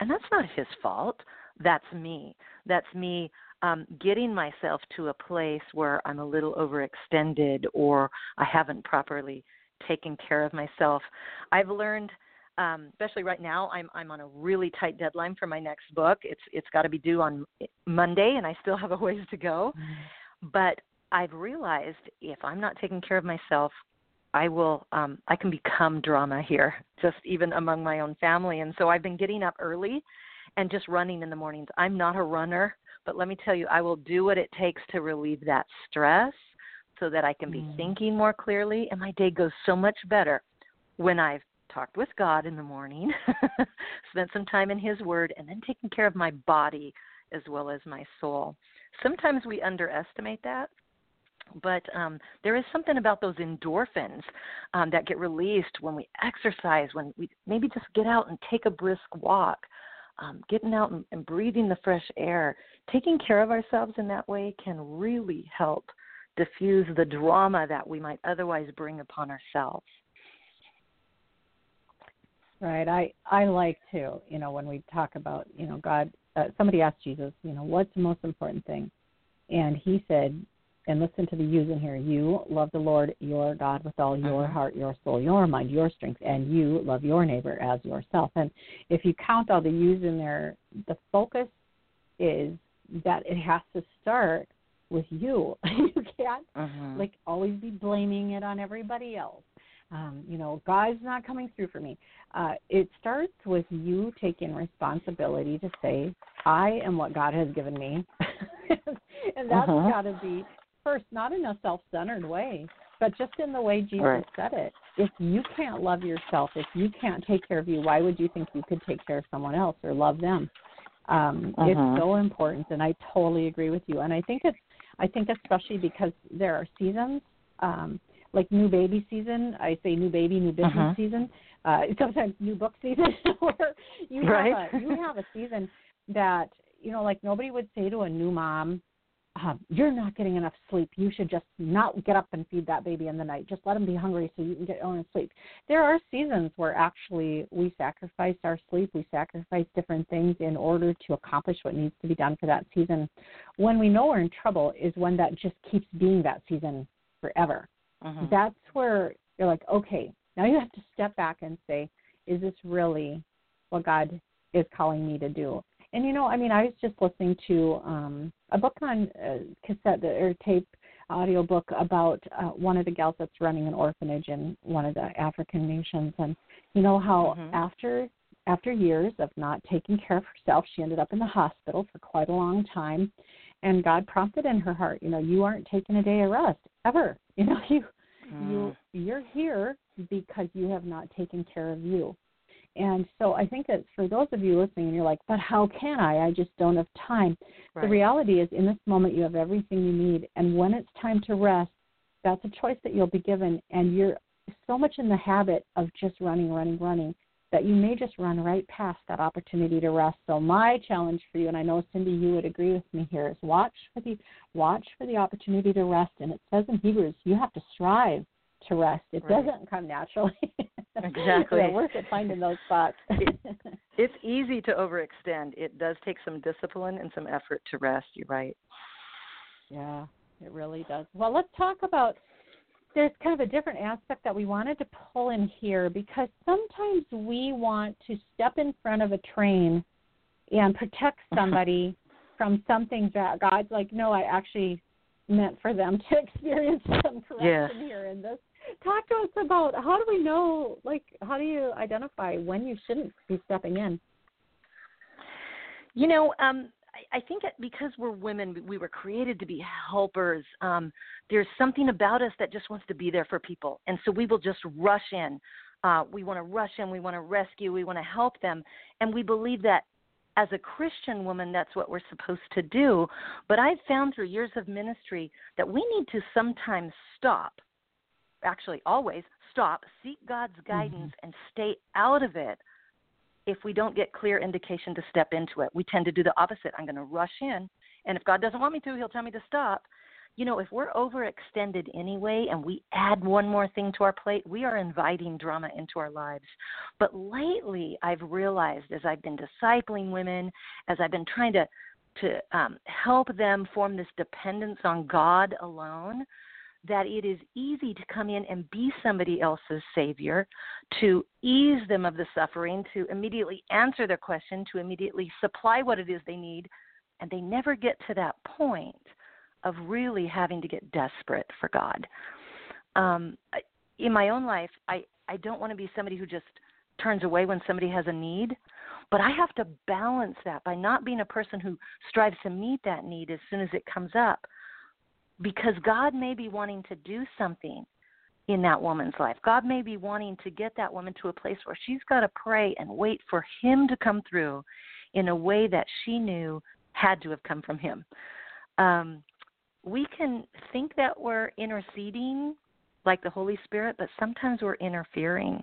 And that's not his fault. That's me. That's me um, getting myself to a place where I'm a little overextended or I haven't properly taken care of myself. I've learned um, especially right now i'm i'm on a really tight deadline for my next book. It's it's got to be due on monday and i still have a ways to go. Mm-hmm. but i've realized if i'm not taking care of myself i will um i can become drama here just even among my own family. And so i've been getting up early and just running in the mornings. I'm not a runner but let me tell you i will do what it takes to relieve that stress so that i can be mm. thinking more clearly and my day goes so much better when i've talked with God in the morning, spent some time in His Word, and then taking care of my body as well as my soul. Sometimes we underestimate that, but um, there is something about those endorphins um, that get released when we exercise, when we maybe just get out and take a brisk walk, um, getting out and, and breathing the fresh air. Taking care of ourselves in that way can really help diffuse the drama that we might otherwise bring upon ourselves. Right. I I like to, you know, when we talk about, you know, God. Uh, somebody asked Jesus, you know, what's the most important thing, and he said, and listen to the use in here. You love the Lord your God with all your uh-huh. heart, your soul, your mind, your strength, and you love your neighbor as yourself. And if you count all the use in there, the focus is that it has to start with you. you can't uh-huh. like always be blaming it on everybody else um, you know, God's not coming through for me. Uh, it starts with you taking responsibility to say, I am what God has given me. and that's uh-huh. got to be first, not in a self centered way, but just in the way Jesus right. said it. If you can't love yourself, if you can't take care of you, why would you think you could take care of someone else or love them? Um, uh-huh. It's so important, and I totally agree with you. And I think it's, I think especially because there are seasons. Um, like new baby season. I say new baby, new business uh-huh. season. Uh, sometimes new book season, where you right. have a you have a season that you know, like nobody would say to a new mom, um, "You're not getting enough sleep. You should just not get up and feed that baby in the night. Just let him be hungry so you can get your own sleep." There are seasons where actually we sacrifice our sleep, we sacrifice different things in order to accomplish what needs to be done for that season. When we know we're in trouble is when that just keeps being that season forever mm-hmm. that's where you're like, okay, now you have to step back and say, is this really what God is calling me to do? And you know, I mean, I was just listening to um, a book on uh, cassette or tape audio book about uh, one of the gals that's running an orphanage in one of the African nations, and you know how mm-hmm. after after years of not taking care of herself, she ended up in the hospital for quite a long time. And God prompted in her heart, you know, you aren't taking a day of rest ever. You know, you mm. you you're here because you have not taken care of you. And so I think that for those of you listening and you're like, but how can I? I just don't have time. Right. The reality is in this moment you have everything you need and when it's time to rest, that's a choice that you'll be given and you're so much in the habit of just running, running, running that you may just run right past that opportunity to rest. So my challenge for you, and I know Cindi, you would agree with me here, is watch for the watch for the opportunity to rest. And it says in Hebrews, you have to strive to rest. It right. doesn't come naturally. Exactly. Worth it finding those spots. it, it's easy to overextend. It does take some discipline and some effort to rest. You're right. Yeah, it really does. Well, let's talk about there's kind of a different aspect that we wanted to pull in here because sometimes we want to step in front of a train and protect somebody from something that God's like, no, I actually meant for them to experience some correction yeah. here in this. Talk to us about how do we know, like, how do you identify when you shouldn't be stepping in? You know, um, I think because we're women, we were created to be helpers. Um, there's something about us that just wants to be there for people, and so we will just rush in. Uh, we want to rush in. We want to rescue. We want to help them, and we believe that as a Christian woman, that's what we're supposed to do. But I've found through years of ministry that we need to sometimes stop. Actually, always stop, seek God's guidance, mm-hmm. and stay out of it if we don't get clear indication to step into it. We tend to do the opposite. I'm going to rush in And if God doesn't want me to, He'll tell me to stop. You know, if we're overextended anyway and we add one more thing to our plate, we are inviting drama into our lives. But lately, I've realized as I've been discipling women, as I've been trying to to um, help them form this dependence on God alone, that it is easy to come in and be somebody else's savior, to ease them of the suffering, to immediately answer their question, to immediately supply what it is they need, and they never get to that point of really having to get desperate for God. Um, in my own life, I I don't want to be somebody who just turns away when somebody has a need, but I have to balance that by not being a person who strives to meet that need as soon as it comes up because God may be wanting to do something in that woman's life. God may be wanting to get that woman to a place where she's got to pray and wait for Him to come through in a way that she knew had to have come from Him. Um, we can think that we're interceding like the Holy Spirit, but sometimes we're interfering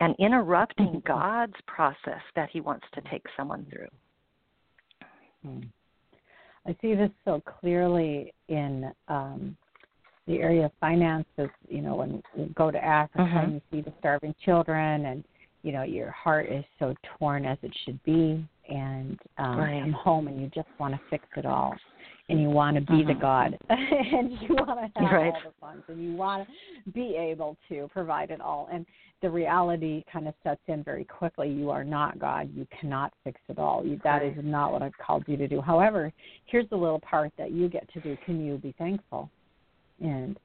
and interrupting mm-hmm. God's process that He wants to take someone through. I see this so clearly in um, the area of finances. You know, when you go to Africa mm-hmm. and you see the starving children, and you know your heart is so torn as it should be, and um, right. come home and you just want to fix it all and you want to be the mm-hmm. God, and you want to have right. all the funds, and you want to be able to provide it all. And the reality kind of sets in very quickly. You are not God. You cannot fix it all. You, that right. is not what I've called you to do. However, here's the little part that you get to do. Can you be thankful? And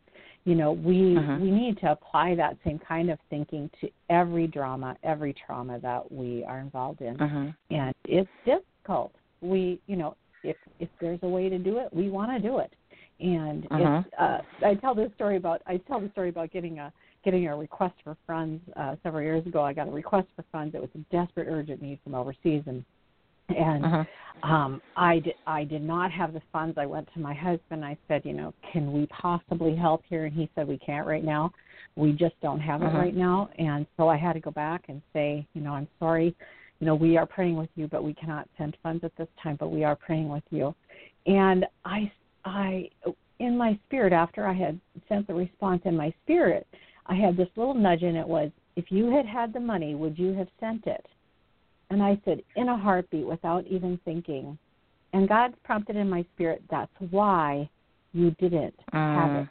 you know, we uh-huh. we need to apply that same kind of thinking to every drama, every trauma that we are involved in. Uh-huh. And it's difficult. We, you know, if if there's a way to do it, we want to do it. And uh-huh. it's, uh, I tell this story about I tell the story about getting a getting a request for funds uh, several years ago. I got a request for funds. It was a desperate, urgent need from overseas, and and uh-huh. um, I did I did not have the funds. I went to my husband. I said, you know, can we possibly help here? And he said, we can't right now. We just don't have uh-huh. it right now. And so I had to go back and say, you know, I'm sorry you know, we are praying with you, but we cannot send funds at this time, but we are praying with you. And I, I, in my spirit, after I had sent the response in my spirit, I had this little nudge, and it was, if you had had the money, would you have sent it? And I said, in a heartbeat, without even thinking. And God prompted in my spirit, that's why you didn't have mm. it.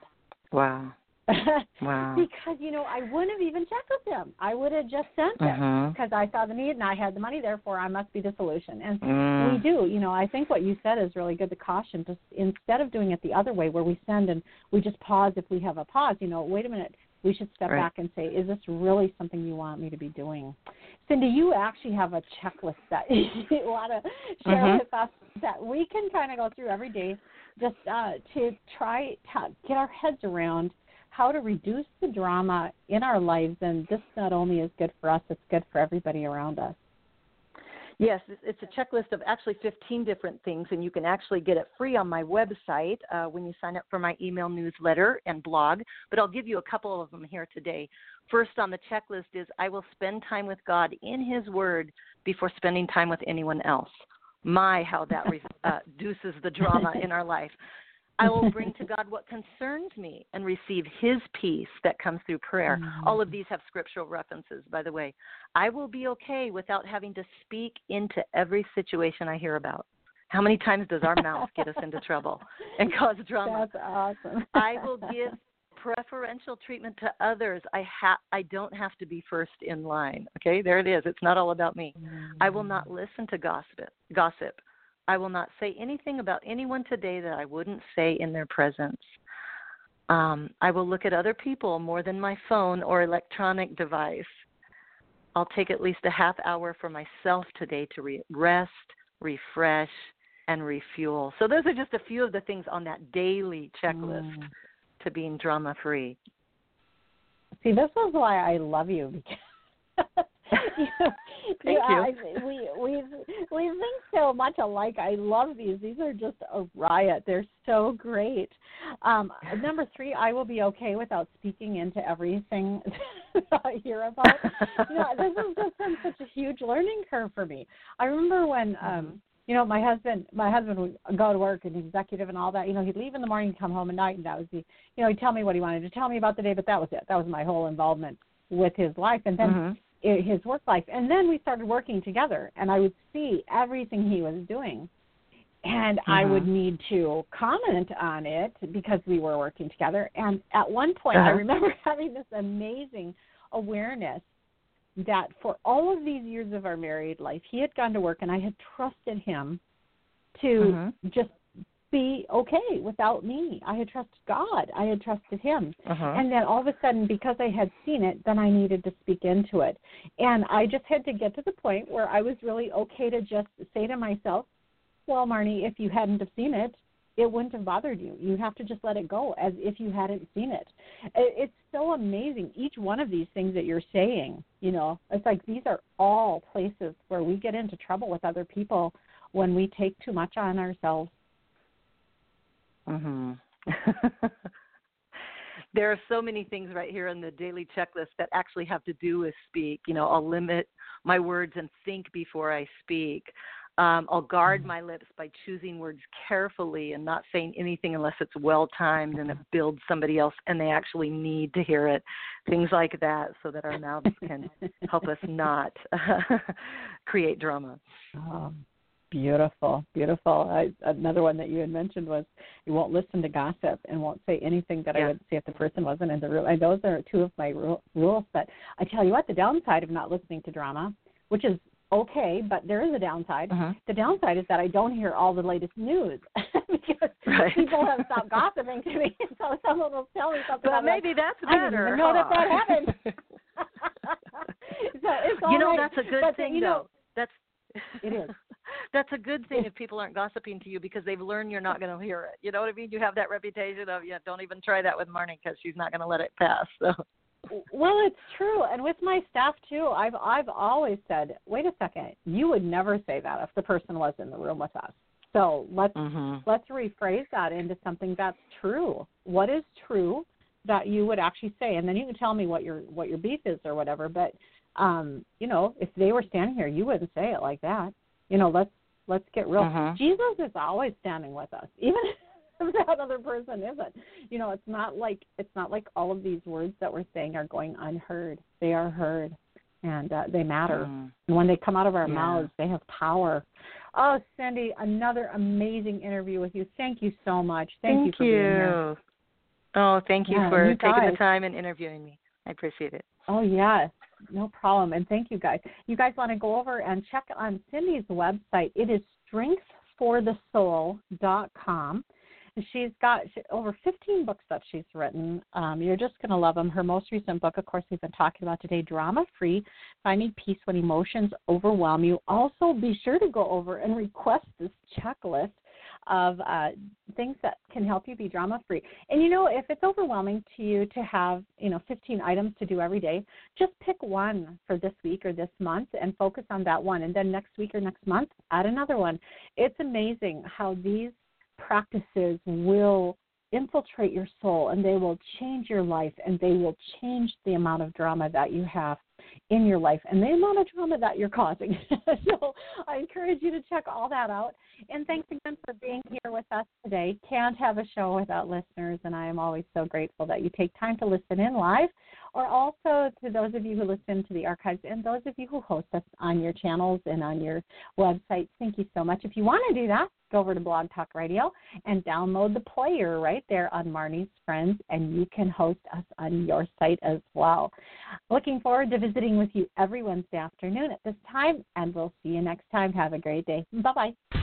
Wow. Wow. because you know I wouldn't have even checked with them. I would have just sent it uh-huh. because I saw the need and I had the money. Therefore, I must be the solution. And mm. we do. You know, I think what you said is really good. The caution, just instead of doing it the other way, where we send and we just pause if we have a pause. You know, wait a minute. We should step right. back and say, is this really something you want me to be doing? Cindi, you actually have a checklist that you want to share uh-huh. with us that we can kind of go through every day, just uh, to try to get our heads around how to reduce the drama in our lives. And this not only is good for us, it's good for everybody around us. Yes, it's a checklist of actually 15 different things, and you can actually get it free on my website uh, when you sign up for my email newsletter and blog. But I'll give you a couple of them here today. First on the checklist is I will spend time with God in His Word before spending time with anyone else. My, how that uh, reduces the drama in our life. I will bring to God what concerns me and receive His peace that comes through prayer. Mm-hmm. All of these have scriptural references, by the way. I will be okay without having to speak into every situation I hear about. How many times does our mouth get us into trouble and cause drama? That's awesome. I will give preferential treatment to others. I ha- I don't have to be first in line. Okay, there it is. It's not all about me. Mm-hmm. I will not mm. listen to gossip. Gossip. I will not say anything about anyone today that I wouldn't say in their presence. Um, I will look at other people more than my phone or electronic device. I'll take at least a half hour for myself today to re- rest, refresh, and refuel. So, those are just a few of the things on that daily checklist mm. to being drama free. See, this is why I love you because Thank you. I, we we we think so much alike. I love these. These are just a riot. They're so great. Um, number three, I will be okay without speaking into everything that I hear about. you know, this has just been such a huge learning curve for me. I remember when um, you know, my husband, my husband would go to work and executive and all that. You know, he'd leave in the morning, come home at night, and that was the, you know, he'd tell me what he wanted to tell me about the day, but that was it. That was my whole involvement with his life, and then Mhm. His work life. And then we started working together, and I would see everything he was doing, and I would Mhm. need to comment on it because we were working together. And at one point, I Uh-huh. remember having this amazing awareness that for all of these years of our married life, he had gone to work and I had trusted him to Mhm. just be okay without me. I had trusted God. I had trusted him. Uh-huh. And then all of a sudden, because I had seen it, then I needed to speak into it. And I just had to get to the point where I was really okay to just say to myself, well, Marnie, if you hadn't have seen it, it wouldn't have bothered you. You have to just let it go as if you hadn't seen it. It- It's so amazing. Each one of these things that you're saying, you know, it's like these are all places where we get into trouble with other people when we take too much on ourselves. Mhm. there are so many things right here in the daily checklist that actually have to do with speak. You know, I'll limit my words and think before I speak. Um, I'll guard my lips by choosing words carefully and not saying anything unless it's well timed and it builds somebody else and they actually need to hear it. Things like that, so that our mouths can help us not create drama. Oh, beautiful, beautiful. I, another one that you had mentioned was you won't listen to gossip and won't say anything that I would say if the person wasn't in the room. And those are two of my ru- rules. But I tell you what, the downside of not listening to drama, which is okay, but there is a downside. Uh-huh. The downside is that I don't hear all the latest news because Right. people have stopped gossiping to me. So someone will tell me something. But I'm like, maybe that's I didn't better. know that huh? that happened. so you know right. that's a good But, thing you know, though that's It is. that's a good thing if people aren't gossiping to you because they've learned you're not going to hear it you know what i mean you have that reputation of yeah don't even try that with marnie because she's not going to let it pass so Well, it's true, and with my staff too. I've I've always said, wait a second, you would never say that if the person was in the room with us. So let's mhm let's rephrase that into something that's true. What is true that you would actually say, and then you can tell me what your what your beef is or whatever. But um, you know, if they were standing here, you wouldn't say it like that. You know, let's let's get real. Mhm. Jesus is always standing with us, even if that other person isn't. You know, it's not like it's not like all of these words that we're saying are going unheard. They are heard, and uh, they matter. Mhm. And when they come out of our Yeah. mouths, they have power. Oh, Cindi, another amazing interview with you. Thank you so much. Thank, you for being here. oh thank you Yeah, for you taking guys. the time and interviewing me i appreciate it Oh, yes. No problem. And thank you guys. You guys want to go over and check on Cindi's website. It is strengthforthesoul.com. And she's got over 15 books that she's written. Um, you're just going to love them. Her most recent book, of course, we've been talking about today, Drama Free Finding Peace When Emotions Overwhelm You. Also, be sure to go over and request this checklist of uh, things that can help you be drama free. And you know, if it's overwhelming to you to have, you know, 15 items to do every day, just pick one for this week or this month and focus on that one. And then next week or next month, add another one. It's amazing how these practices will infiltrate your soul and they will change your life and they will change the amount of drama that you have in your life and the amount of trauma that you're causing. so I encourage you to check all that out. And thanks again for being here with us today. Can't have a show without listeners, and I am always so grateful that you take time to listen in live, or also to those of you who listen to the archives and those of you who host us on your channels and on your websites. Thank you so much. If you want to do that, go over to Blog Talk Radio and download the player right there on Marnie's Friends, and you can host us on your site as well. Looking forward to visiting with you every Wednesday afternoon at this time, and we'll see you next time. Have a great day. Bye bye.